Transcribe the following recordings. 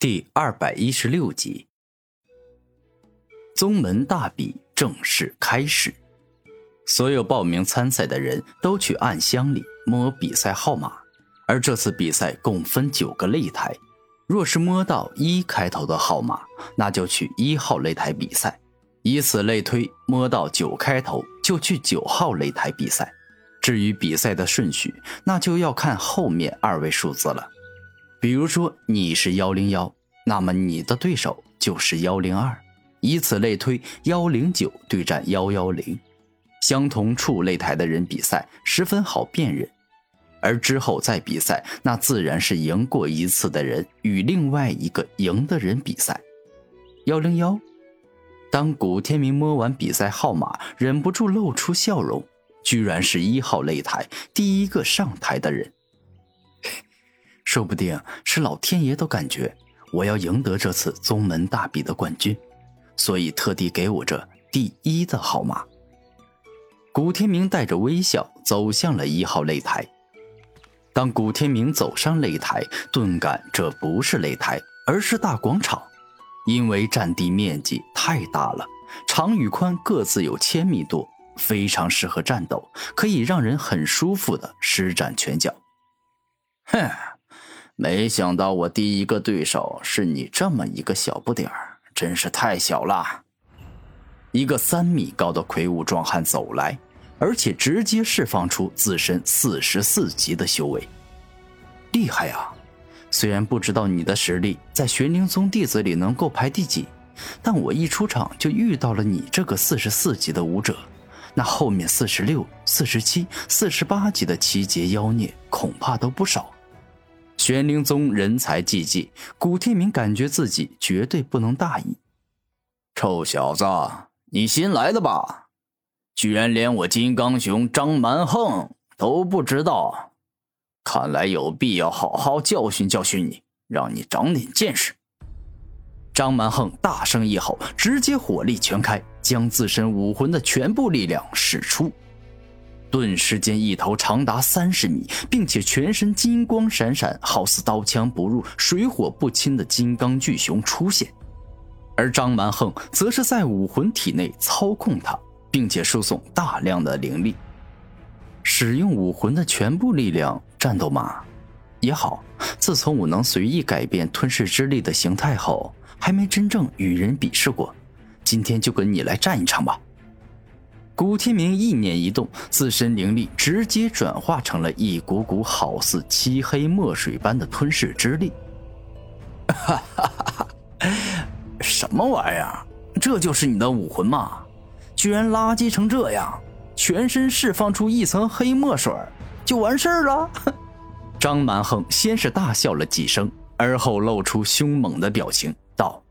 第二百一十六集，宗门大比正式开始。所有报名参赛的人都去暗箱里摸比赛号码，而这次比赛共分九个擂台。若是摸到一开头的号码，那就去一号擂台比赛；以此类推，摸到九开头就去九号擂台比赛。至于比赛的顺序，那就要看后面二位数字了。比如说你是幺零幺，那么你的对手就是幺零二，以此类推，幺零九对战幺幺零，相同处擂台的人比赛十分好辨认，而之后再比赛，那自然是赢过一次的人与另外一个赢的人比赛。幺零幺，当古天明摸完比赛号码，忍不住露出笑容，居然是一号擂台第一个上台的人。说不定是老天爷都感觉我要赢得这次宗门大比的冠军，所以特地给我这第一的号码。古天明带着微笑走向了一号擂台。当古天明走上擂台，顿感这不是擂台，而是大广场，因为占地面积太大了，长与宽各自有千米多，非常适合战斗，可以让人很舒服的施展拳脚。哼。没想到我第一个对手是你这么一个小不点儿，真是太小了。一个三米高的魁梧壮汉走来，而且直接释放出自身四十四级的修为，厉害啊！虽然不知道你的实力在玄灵宗弟子里能够排第几，但我一出场就遇到了你这个四十四级的武者，那后面四十六、四十七、四十八级的七阶妖孽恐怕都不少。玄灵宗人才济济，古天明感觉自己绝对不能大意。臭小子，你新来的吧？居然连我金刚熊张蛮横都不知道，看来有必要好好教训教训你，让你长点见识。张蛮横大声一吼，直接火力全开，将自身武魂的全部力量使出。顿时间，一头长达三十米，并且全身金光闪闪，好似刀枪不入、水火不侵的金刚巨熊出现，而张蛮横则是在武魂体内操控它，并且输送大量的灵力，使用武魂的全部力量战斗吗？也好，自从我能随意改变吞噬之力的形态后，还没真正与人比试过，今天就跟你来战一场吧。古天明意念一动，自身灵力直接转化成了一股股好似漆黑墨水般的吞噬之力。哈哈哈！什么玩意儿？这就是你的武魂吗？居然垃圾成这样！全身释放出一层黑墨水，就完事儿了？张蛮横先是大笑了几声，而后露出凶猛的表情，道：“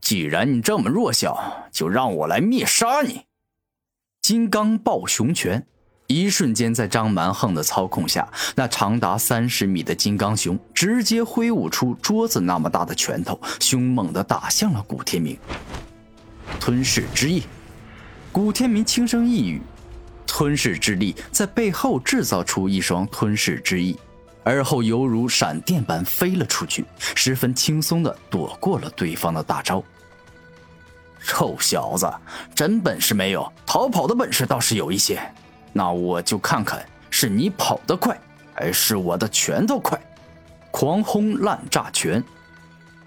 既然你这么弱小，就让我来灭杀你！”金刚抱熊拳，一瞬间在张蛮横的操控下，那长达三十米的金刚熊直接挥舞出桌子那么大的拳头，凶猛地打向了古天明。吞噬之意，古天明轻声一语，吞噬之力在背后制造出一双吞噬之翼，而后犹如闪电般飞了出去，十分轻松地躲过了对方的大招。臭小子，真本事没有，逃跑的本事倒是有一些。那我就看看是你跑得快，还是我的拳头快。狂轰滥炸拳，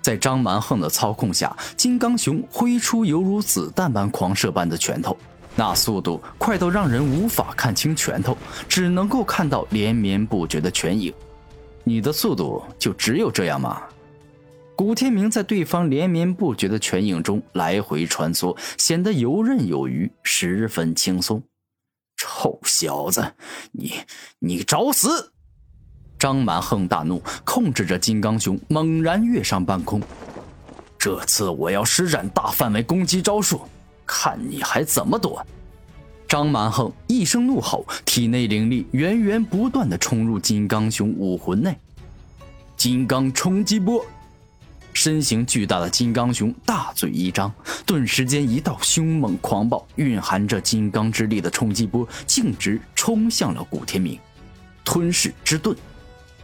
在张蛮横的操控下，金刚熊挥出犹如子弹般狂射般的拳头，那速度快到让人无法看清拳头，只能够看到连绵不绝的拳影。你的速度就只有这样吗？古天明在对方连绵不绝的拳影中来回穿梭，显得游刃有余，十分轻松。臭小子，你你找死！张满横大怒，控制着金刚熊猛然跃上半空。这次我要施展大范围攻击招数，看你还怎么躲！张满横一声怒吼，体内灵力源源不断的冲入金刚熊武魂内。金刚冲击波！身形巨大的金刚熊大嘴一张，顿时间一道凶猛狂暴、蕴含着金刚之力的冲击波径直冲向了古天明。吞噬之盾，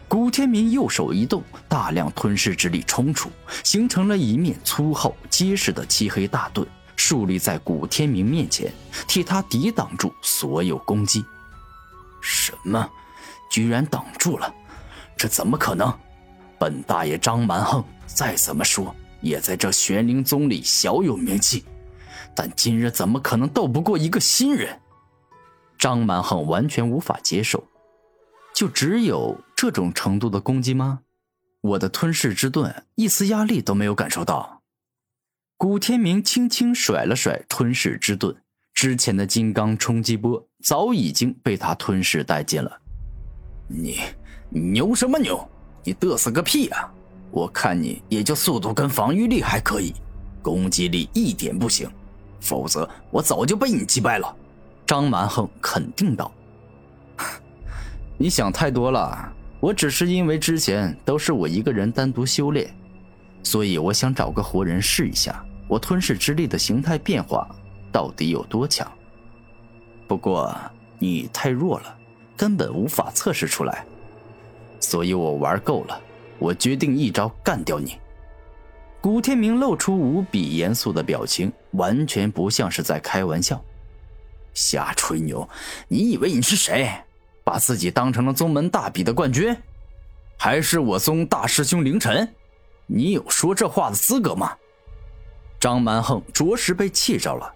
古天明右手一动，大量吞噬之力冲出，形成了一面粗厚结实的漆黑大盾，竖立在古天明面前，替他抵挡住所有攻击。什么？居然挡住了？这怎么可能？本大爷张蛮横再怎么说也在这玄灵宗里小有名气，但今日怎么可能斗不过一个新人？张蛮横完全无法接受。就只有这种程度的攻击吗？我的吞噬之盾一丝压力都没有感受到。古天明轻轻甩了甩吞噬之盾，之前的金刚冲击波早已经被他吞噬殆尽了。你牛什么牛？你嘚瑟个屁啊！我看你也就速度跟防御力还可以，攻击力一点不行，否则我早就被你击败了。张蛮横肯定道。你想太多了，我只是因为之前都是我一个人单独修炼，所以我想找个活人试一下我吞噬之力的形态变化到底有多强。不过你太弱了，根本无法测试出来，所以我玩够了，我决定一招干掉你。古天明露出无比严肃的表情，完全不像是在开玩笑。瞎吹牛，你以为你是谁？把自己当成了宗门大比的冠军，还是我宗大师兄凌晨？你有说这话的资格吗？张蛮横着实被气着了。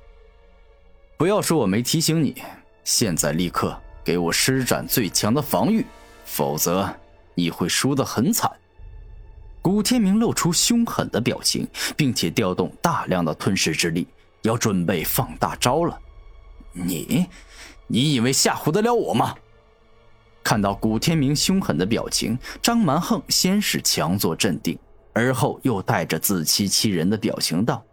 不要说我没提醒你，现在立刻给我施展最强的防御，否则你会输得很惨。古天明露出凶狠的表情，并且调动大量的吞噬之力，要准备放大招了。你，你以为吓唬得了我吗？看到古天明凶狠的表情，张蛮横先是强作镇定，而后又带着自欺欺人的表情道：“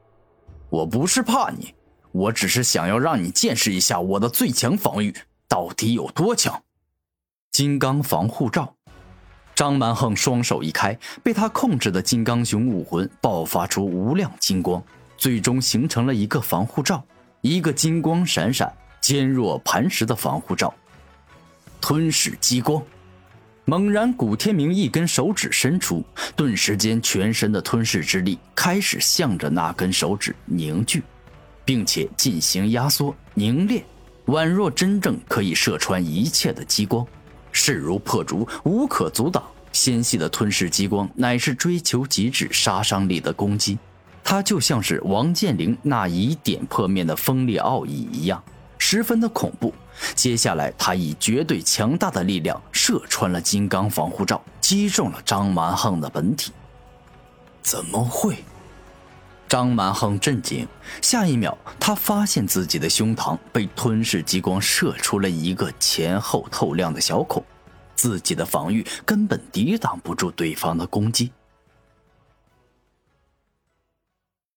我不是怕你，我只是想要让你见识一下我的最强防御到底有多强。”金刚防护罩，张蛮横双手一开，被他控制的金刚熊武魂爆发出无量金光，最终形成了一个防护罩，一个金光闪闪、坚若磐石的防护罩。吞噬激光，猛然，古天明一根手指伸出，顿时间，全身的吞噬之力开始向着那根手指凝聚，并且进行压缩凝练，宛若真正可以射穿一切的激光，势如破竹，无可阻挡。纤细的吞噬激光乃是追求极致杀伤力的攻击，它就像是王健林那以点破面的锋利奥义一样，十分的恐怖。接下来，他以绝对强大的力量射穿了金刚防护罩，击中了张蛮横的本体。怎么会？张蛮横震惊，下一秒，他发现自己的胸膛被吞噬激光射出了一个前后透亮的小孔，自己的防御根本抵挡不住对方的攻击。